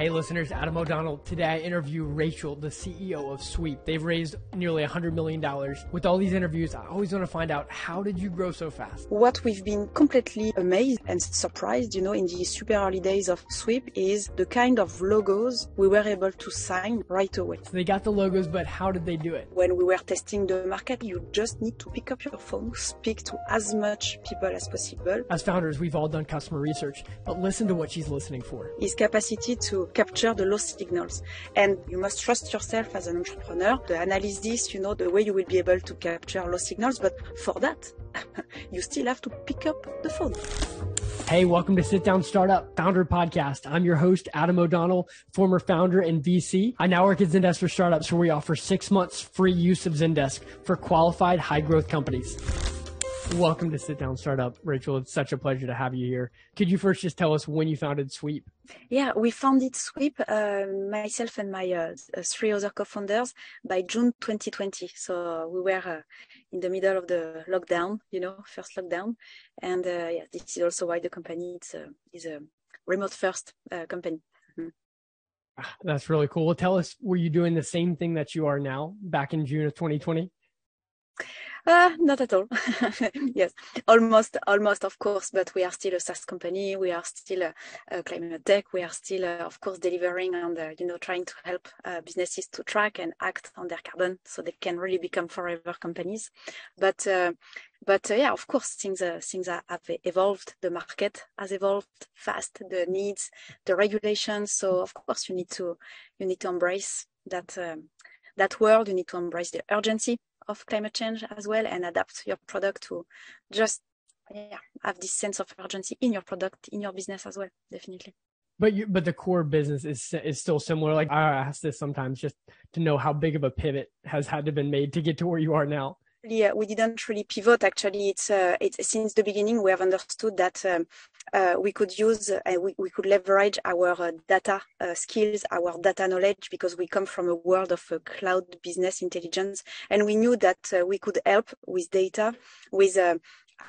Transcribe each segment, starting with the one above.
Hey, listeners, Adam O'Donnell. Today I interview Rachel, the CEO of Sweep. They've raised nearly $100 million. With all these interviews, I always want to find out how did you grow so fast? What we've been completely amazed and surprised, you know, in the super early days of Sweep is the kind of logos we were able to sign right away. So they got the logos, but how did they do it? When we were testing the market, you just need to pick up your phone, speak to as much people as possible. As founders, we've all done customer research, but listen to what she's listening for. His capacity to capture the low signals. And you must trust yourself as an entrepreneur to analyze this, you know, the way you will be able to capture low signals. But for that, you still have to pick up the phone. Hey, welcome to Sit Down Startup Founder Podcast. I'm your host, Adam O'Donnell, former founder and VC. I now work at Zendesk for Startups, where we offer six months free use of Zendesk for qualified high growth companies. Welcome to Sit Down Startup, Rachel. It's such a pleasure to have you here. Could you first just tell us when you founded Sweep? Yeah, we founded Sweep, uh, myself and my uh, three other co-founders, by June 2020. So we were uh, in the middle of the lockdown, you know, first lockdown, and uh, yeah, this is also why the company is, is a remote first uh, company. Mm-hmm. That's really cool. Tell us, were you doing the same thing that you are now back in June of 2020? Uh, not at all. yes, almost, almost, of course, but we are still a SaaS company. We are still a, a climate tech. We are still, uh, of course, delivering and, uh, you know, trying to help uh, businesses to track and act on their carbon so they can really become forever companies. But, uh, but uh, yeah, of course, things, things have evolved. The market has evolved fast, the needs, the regulations. So of course, you need to, you need to embrace that, um, that world. You need to embrace the urgency of climate change as well and adapt your product to just yeah, have this sense of urgency in your product, in your business as well, definitely. But you, but the core business is is still similar. Like I ask this sometimes just to know how big of a pivot has had to been made to get to where you are now yeah, we didn't really pivot. Actually, it's uh, it's since the beginning we have understood that um, uh, we could use uh, we, we could leverage our uh, data uh, skills, our data knowledge, because we come from a world of uh, cloud business intelligence, and we knew that we could help with data, with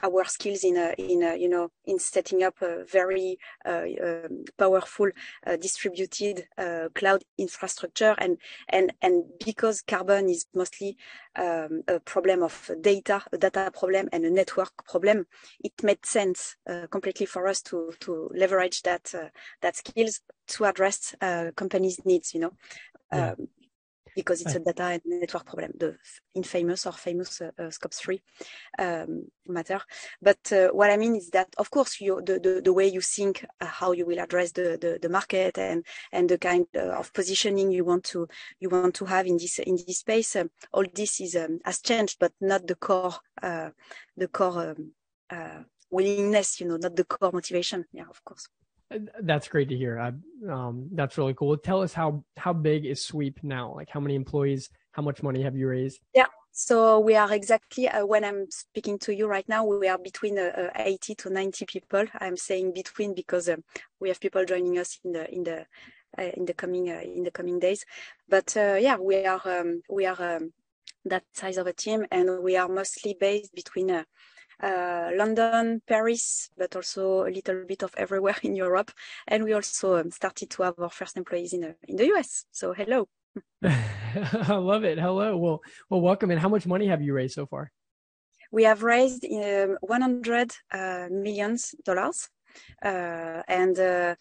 our skills in a, in a, you know in setting up a very uh, um, powerful uh, distributed uh, cloud infrastructure and and and because carbon is mostly um, a problem of data a data problem and a network problem it made sense uh, completely for us to to leverage that uh, that skills to address uh, companies needs you know yeah. um, because it's a data and network problem, the infamous or famous uh, uh, scope three um, matter. But uh, what I mean is that, of course, you, the, the, the way you think uh, how you will address the, the, the, market and, and the kind uh, of positioning you want to you want to have in this in this space, um, all this is um, has changed, but not the core uh, the core um, willingness, you know, not the core motivation. Yeah, of course. That's great to hear. I, um, that's really cool. Tell us how how big is Sweep now? Like how many employees? How much money have you raised? Yeah. So we are exactly uh, when I'm speaking to you right now. We are between uh, uh 80 to 90 people. I'm saying between because um, we have people joining us in the in the uh, in the coming uh, in the coming days. But uh, yeah, we are um, we are um, that size of a team, and we are mostly based between uh, London, Paris, but also a little bit of everywhere in Europe. And we also um, started to have our first employees in, the, in the US. So hello. I love it. Hello. Well, well, welcome. And how much money have you raised so far? We have raised um, 100 uh, millions dollars, uh, and uh,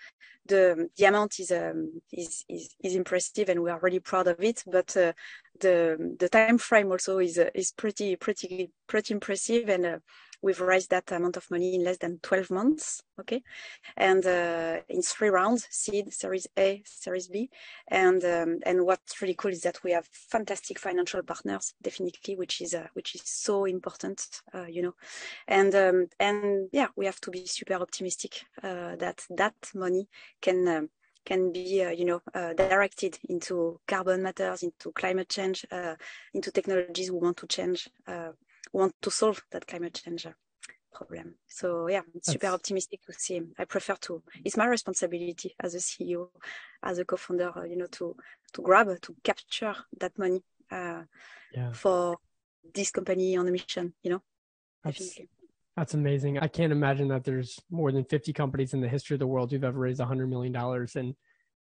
the the amount is, um, is is is impressive, and we are really proud of it. But uh, the the time frame also is uh, is pretty pretty pretty impressive, and uh, we've raised that amount of money in less than 12 months. Okay. And uh, in three rounds, seed, series A, series B. And, um, and what's really cool is that we have fantastic financial partners, definitely, which is, uh, which is so important, uh, you know, and, um, and yeah, we have to be super optimistic, uh, that that money can, um, can be, uh, you know, uh, directed into carbon matters, into climate change, uh, into technologies we want to change, uh, want to solve that climate change problem. So yeah, That's... super optimistic to see. I prefer to. It's my responsibility as a CEO, as a co-founder, uh, you know, to to grab, to capture that money uh, yeah. for this company on a mission. You know, That's... Definitely. That's amazing. I can't imagine that there's more than 50 companies in the history of the world who've ever raised $100 million. And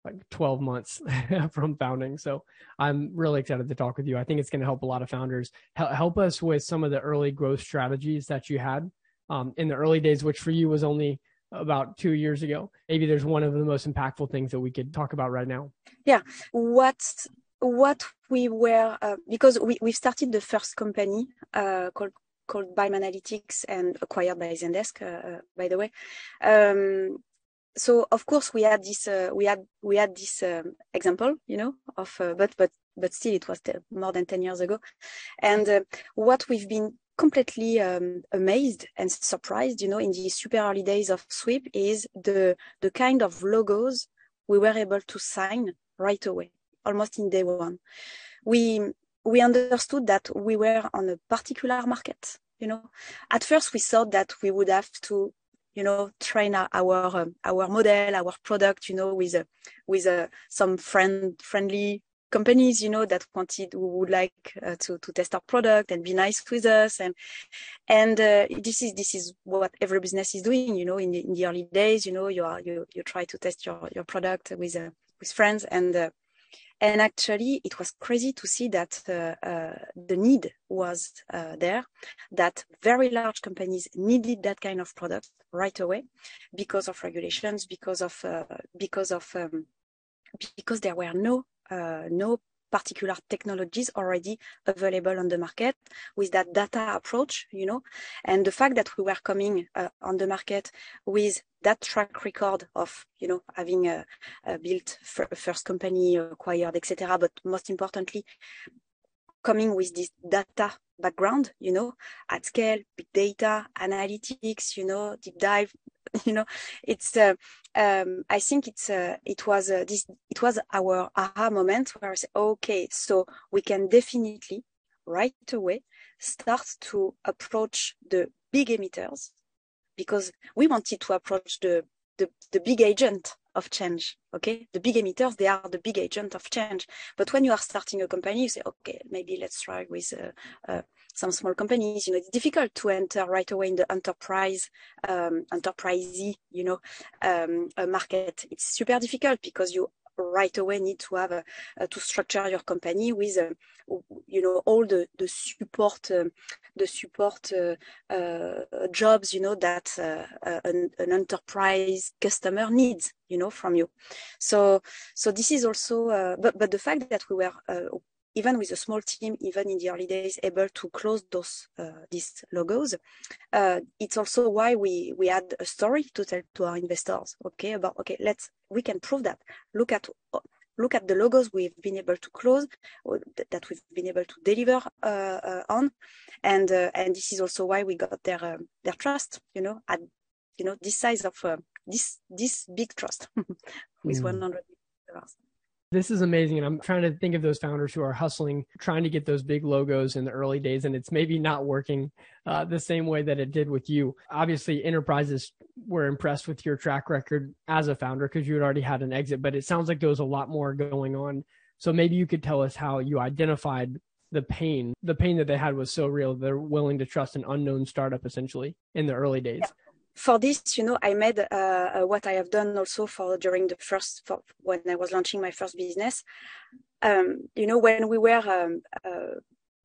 like 12 months from founding. So I'm really excited to talk with you. I think it's going to help a lot of founders. Help us with some of the early growth strategies that you had um, in the early days, which for you was only about two years ago. Maybe there's one of the most impactful things that we could talk about right now. Yeah. What what we were uh, because we we started the first company uh, called called Bime Analytics and acquired by Zendesk, uh, uh by the way. Um, so of course we had this uh, we had we had this um, example you know of uh, but but but still it was more than 10 years ago. And uh, what we've been completely um, amazed and surprised you know in the super early days of sweep is the the kind of logos we were able to sign right away almost in day one. We we understood that we were on a particular market you know. At first we thought that we would have to you know train our um, our model our product you know with a, with a, some friend friendly companies you know that wanted who would like uh, to to test our product and be nice with us. And and uh, this is this is what every business is doing you know in the, in the early days you know you are you you try to test your your product with uh, with friends. And uh, and actually, it was crazy to see that uh, uh, the need was uh, there, that very large companies needed that kind of product right away because of regulations, because of uh, because of um, because there were no uh, no particular technologies already available on the market with that data approach, you know, and the fact that we were coming uh, on the market with that track record of, you know, having uh, uh, built first company, acquired, etc. But most importantly, coming with this data background, you know, at scale, big data, analytics, you know, deep dive, you know, it's, uh, um, I think it's, uh, it was, uh, this, it was our aha moment where I said, okay, so we can definitely right away start to approach the big emitters because we wanted to approach the, the, the big agent of change. Okay. The big emitters, they are the big agent of change. But when you are starting a company, you say, okay, maybe let's try with uh, uh, some small companies. You know, it's difficult to enter right away in the enterprise, um, enterprisey, you know, um, market. It's super difficult because you right away need to have a, uh, to structure your company with uh, you know all the the support um, the support uh, uh, jobs you know that an, an, enterprise customer needs you know from you. So so this is also but but the fact that we were even with a small team, even in the early days, able to close those uh, these logos. Uh, it's also why we we had a story to tell to our investors. Okay, about okay, let's we can prove that. Look at look at the logos we've been able to close, that we've been able to deliver uh, uh on, and uh, and this is also why we got their uh, their trust. You know, at you know this size of this this big trust with mm. 100 dollars. This is amazing. And I'm trying to think of those founders who are hustling, trying to get those big logos in the early days, and it's maybe not working uh, the same way that it did with you. Obviously, enterprises were impressed with your track record as a founder because you had already had an exit, but it sounds like there was a lot more going on. So maybe you could tell us how you identified the pain. The pain that they had was so real. They're willing to trust an unknown startup essentially in the early days. Yeah for this, you know, I made uh, uh, what I have done also for during the first for, when I was launching my first business. Um, you know, when we were um, uh,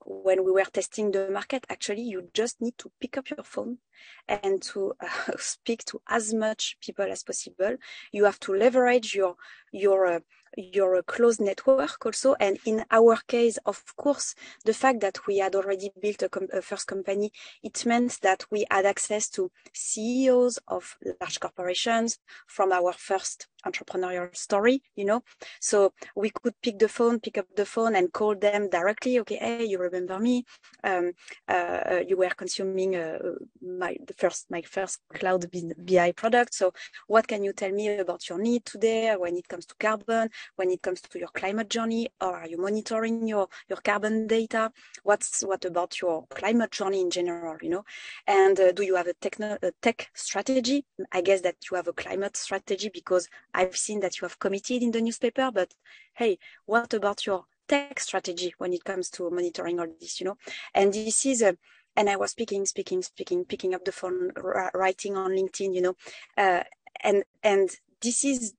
when we were testing the market, actually, you just need to pick up your phone and to uh, speak to as much people as possible. You have to leverage your your uh, your close network also. And in our case, of course, the fact that we had already built a, com- a, first company, it meant that we had access to CEOs of large corporations from our first entrepreneurial story, you know. So we could pick the phone, pick up the phone and call them directly. Okay, hey, you remember me? Um, uh, you were consuming uh, my the first my first cloud BI product. So what can you tell me about your need today when it comes to carbon? When it comes to your climate journey or are you monitoring your your carbon data? What's what about your climate journey in general you know? And uh, do you have a, techno, a tech strategy? I guess that you have a climate strategy because i've seen that you have committed in the newspaper but hey what about your tech strategy when it comes to monitoring all this you know? And this is a and I was speaking, speaking, speaking, picking up the phone, writing on LinkedIn, you know, uh, and and this is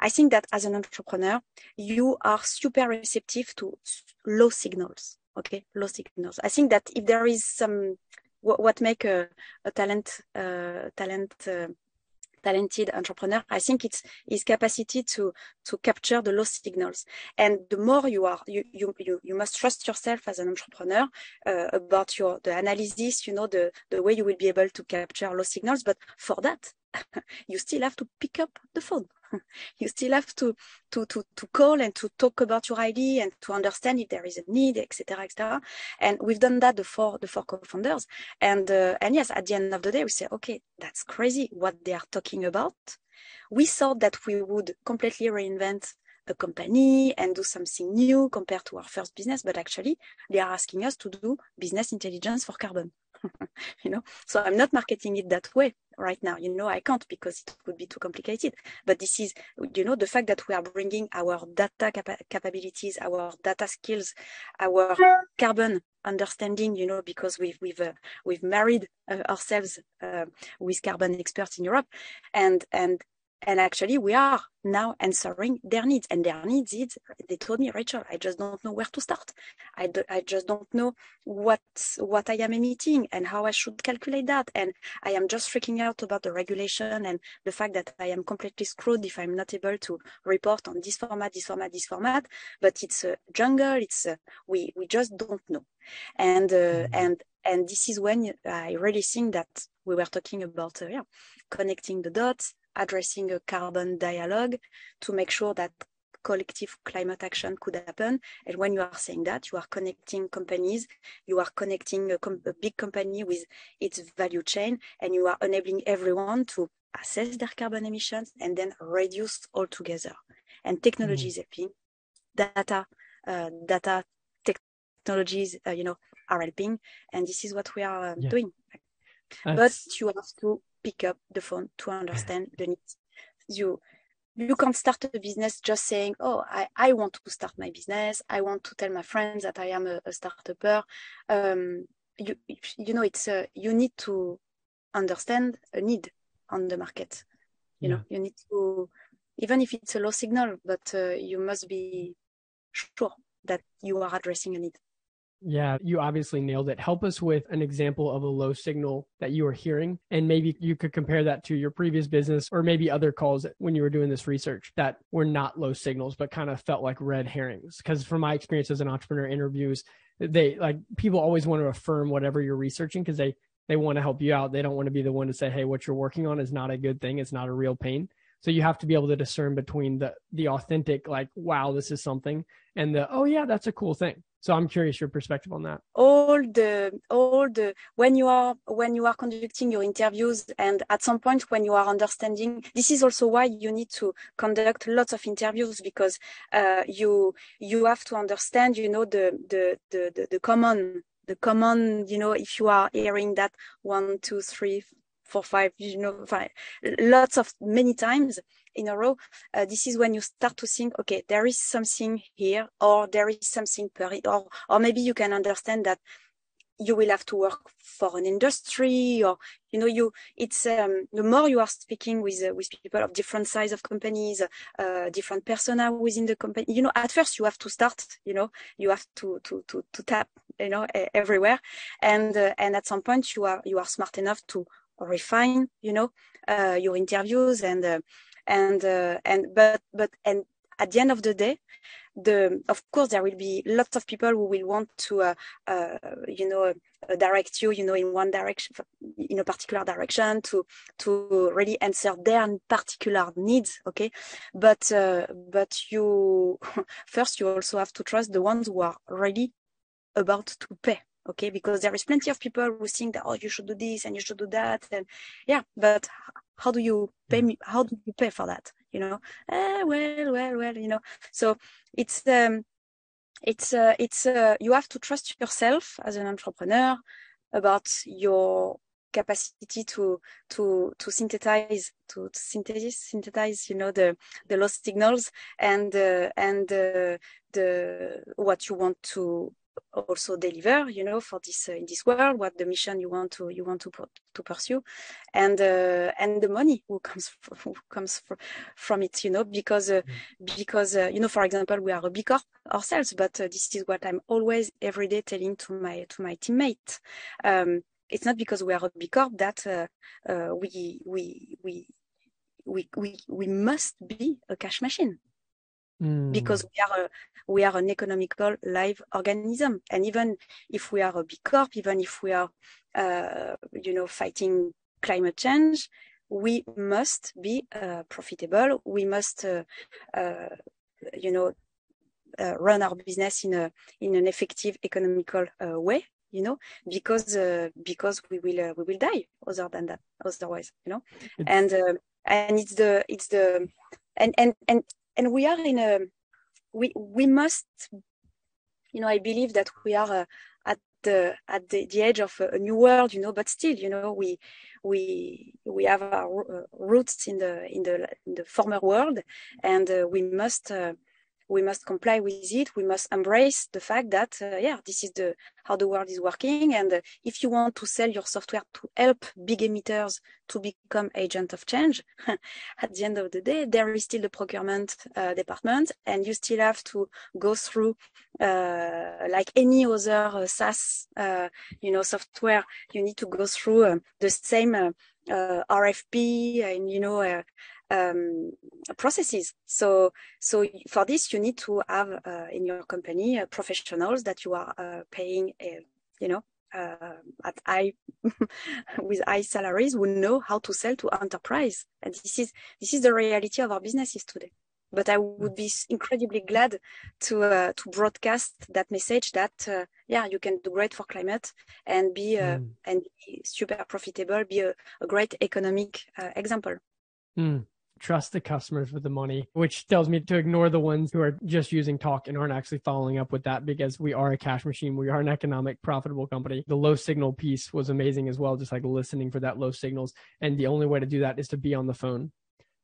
I think that as an entrepreneur, you are super receptive to low signals. Okay, low signals. I think that if there is some what, what make a, a talent uh, talent uh, talented entrepreneur i think it's his capacity to to capture the low signals and the more you are you you you, must trust yourself as an entrepreneur uh, about your the analysis you know the the way you will be able to capture low signals but for that you still have to pick up the phone you still have to, to, to, to call and to talk about your idea and to understand if there is a need, etc., etc. And we've done that the four, the four co-founders. And, uh, and yes, at the end of the day, we say, okay, that's crazy what they are talking about. We thought that we would completely reinvent a company and do something new compared to our first business, but actually they are asking us to do business intelligence for carbon. you know, so I'm not marketing it that way right now. You know, I can't because it would be too complicated. But this is, you know, the fact that we are bringing our data capa- capabilities, our data skills, our carbon understanding, you know, because we've we've uh, we've married uh, ourselves uh, with carbon experts in Europe, and and and actually we are now answering their needs. And their needs is they told me rachel i just don't know where to start. I, do, I just don't know what what i am emitting and how i should calculate that. And i am just freaking out about the regulation and the fact that i am completely screwed if i'm not able to report on this format this format this format. But it's a jungle. It's a, we we just don't know. And uh, mm-hmm. and and this is when i really think that we were talking about uh, yeah connecting the dots addressing a carbon dialogue to make sure that collective climate action could happen. And when you are saying that, you are connecting companies, you are connecting a, com- a, big company with its value chain, and you are enabling everyone to assess their carbon emissions and then reduce altogether. And technology is mm-hmm. helping. Data, uh, data technologies, uh, you know, are helping, and this is what we are uh, yeah. doing. That's... But you have to pick up the phone to understand the needs. You you can't start a business just saying, "Oh, I, I want to start my business. I want to tell my friends that I am a, a startupper." Um, you you know, it's a, you need to understand a need on the market. You yeah. know, you need to even if it's a low signal, but uh, you must be sure that you are addressing a need. Yeah, you obviously nailed it. Help us with an example of a low signal that you are hearing. And maybe you could compare that to your previous business or maybe other calls when you were doing this research that were not low signals, but kind of felt like red herrings. Because from my experience as an entrepreneur interviews, they like people always want to affirm whatever you're researching because they they want to help you out. They don't want to be the one to say, hey, what you're working on is not a good thing. It's not a real pain. So you have to be able to discern between the the authentic, like, wow, this is something, and the oh yeah, that's a cool thing. So I'm curious your perspective on that. All the all the when you are when you are conducting your interviews and at some point when you are understanding this is also why you need to conduct lots of interviews because uh, you you have to understand you know the the the the, the common the common you know if you are hearing that one two three four five you know five, lots of many times in a row, uh, this is when you start to think, okay, there is something here, or there is something per, or or maybe you can understand that you will have to work for an industry, or you know, you it's um, the more you are speaking with uh, with people of different size of companies, uh, different persona within the company. You know, at first you have to start. You know, you have to to to to tap. You know, everywhere, and uh, and at some point you are you are smart enough to refine. You know, uh, your interviews and uh, and uh, and but but and at the end of the day the of course there will be lots of people who will want to uh, uh, you know uh, direct you you know in one direction in a particular direction to to really answer their particular needs okay? But uh, but you first you also have to trust the ones who are ready about to pay okay? Because there is plenty of people who think that oh you should do this and you should do that and yeah but how do you pay me how do you pay for that you know? Eh, well well well you know? So it's um it's uh, it's uh, you have to trust yourself as an entrepreneur about your capacity to to to synthesize to, to synthesize synthesize you know the the lost signals and uh, and uh, the what you want to also deliver you know for this uh, in this world what the mission you want to you want to put, to pursue. And uh, and the money who comes from, who comes from, from it you know because uh, mm. because uh, you know for example we are a b corp ourselves but uh, this is what i'm always every day telling to my to my teammate. Um, it's not because we are a b corp that uh, we we we we we we must be a cash machine mm. because we are a, we are an economical live organism. And even if we are a b corp even if we are uh, you know fighting climate change we must be uh, profitable. We must uh, uh you know uh, run our business in a in an effective economical uh, way you know because because we will we will die other than that otherwise you know. And and it's the it's the and and and and we are in a we we must you know i believe that we are uh, at the at the, the edge of a, a, new world you know but still you know we we we have our uh, roots in the in the in the former world and uh, we must uh, we must comply with it. We must embrace the fact that uh, yeah this is the how the world is working. And uh, if you want to sell your software to help big emitters to become agent of change at the end of the day there is still the procurement uh, department. And you still have to go through uh, like any other uh, SaaS uh, you know software you need to go through the same RFP and you know um, processes. So, so for this, you need to have uh, in your company uh, professionals that you are uh, paying, uh, you know, uh, at high with high salaries who know how to sell to enterprise. And this is this is the reality of our businesses today. But I would be incredibly glad to uh, to broadcast that message that yeah, you can do great for climate and be mm. and be super profitable, be a, a great economic example. Mm trust the customers with the money, which tells me to ignore the ones who are just using talk and aren't actually following up with that because we are a cash machine. We are an economic profitable company. The low signal piece was amazing as well, just like listening for that low signals. And the only way to do that is to be on the phone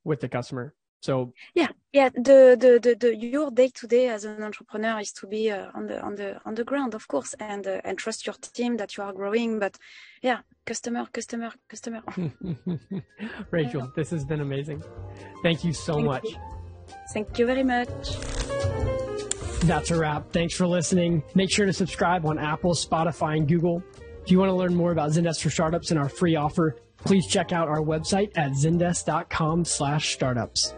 with the customer. So yeah, yeah. The the the, the your day to day as an entrepreneur is to be uh, on the on the on the ground, of course, and uh, and trust your team that you are growing. But yeah, customer, customer, customer. Rachel, yeah. this has been amazing. Thank you so Thank much. You. Thank you very much. That's a wrap. Thanks for listening. Make sure to subscribe on Apple, Spotify, and Google. If you want to learn more about Zendesk for Startups and our free offer, please check out our website at zendesk.com slash startups.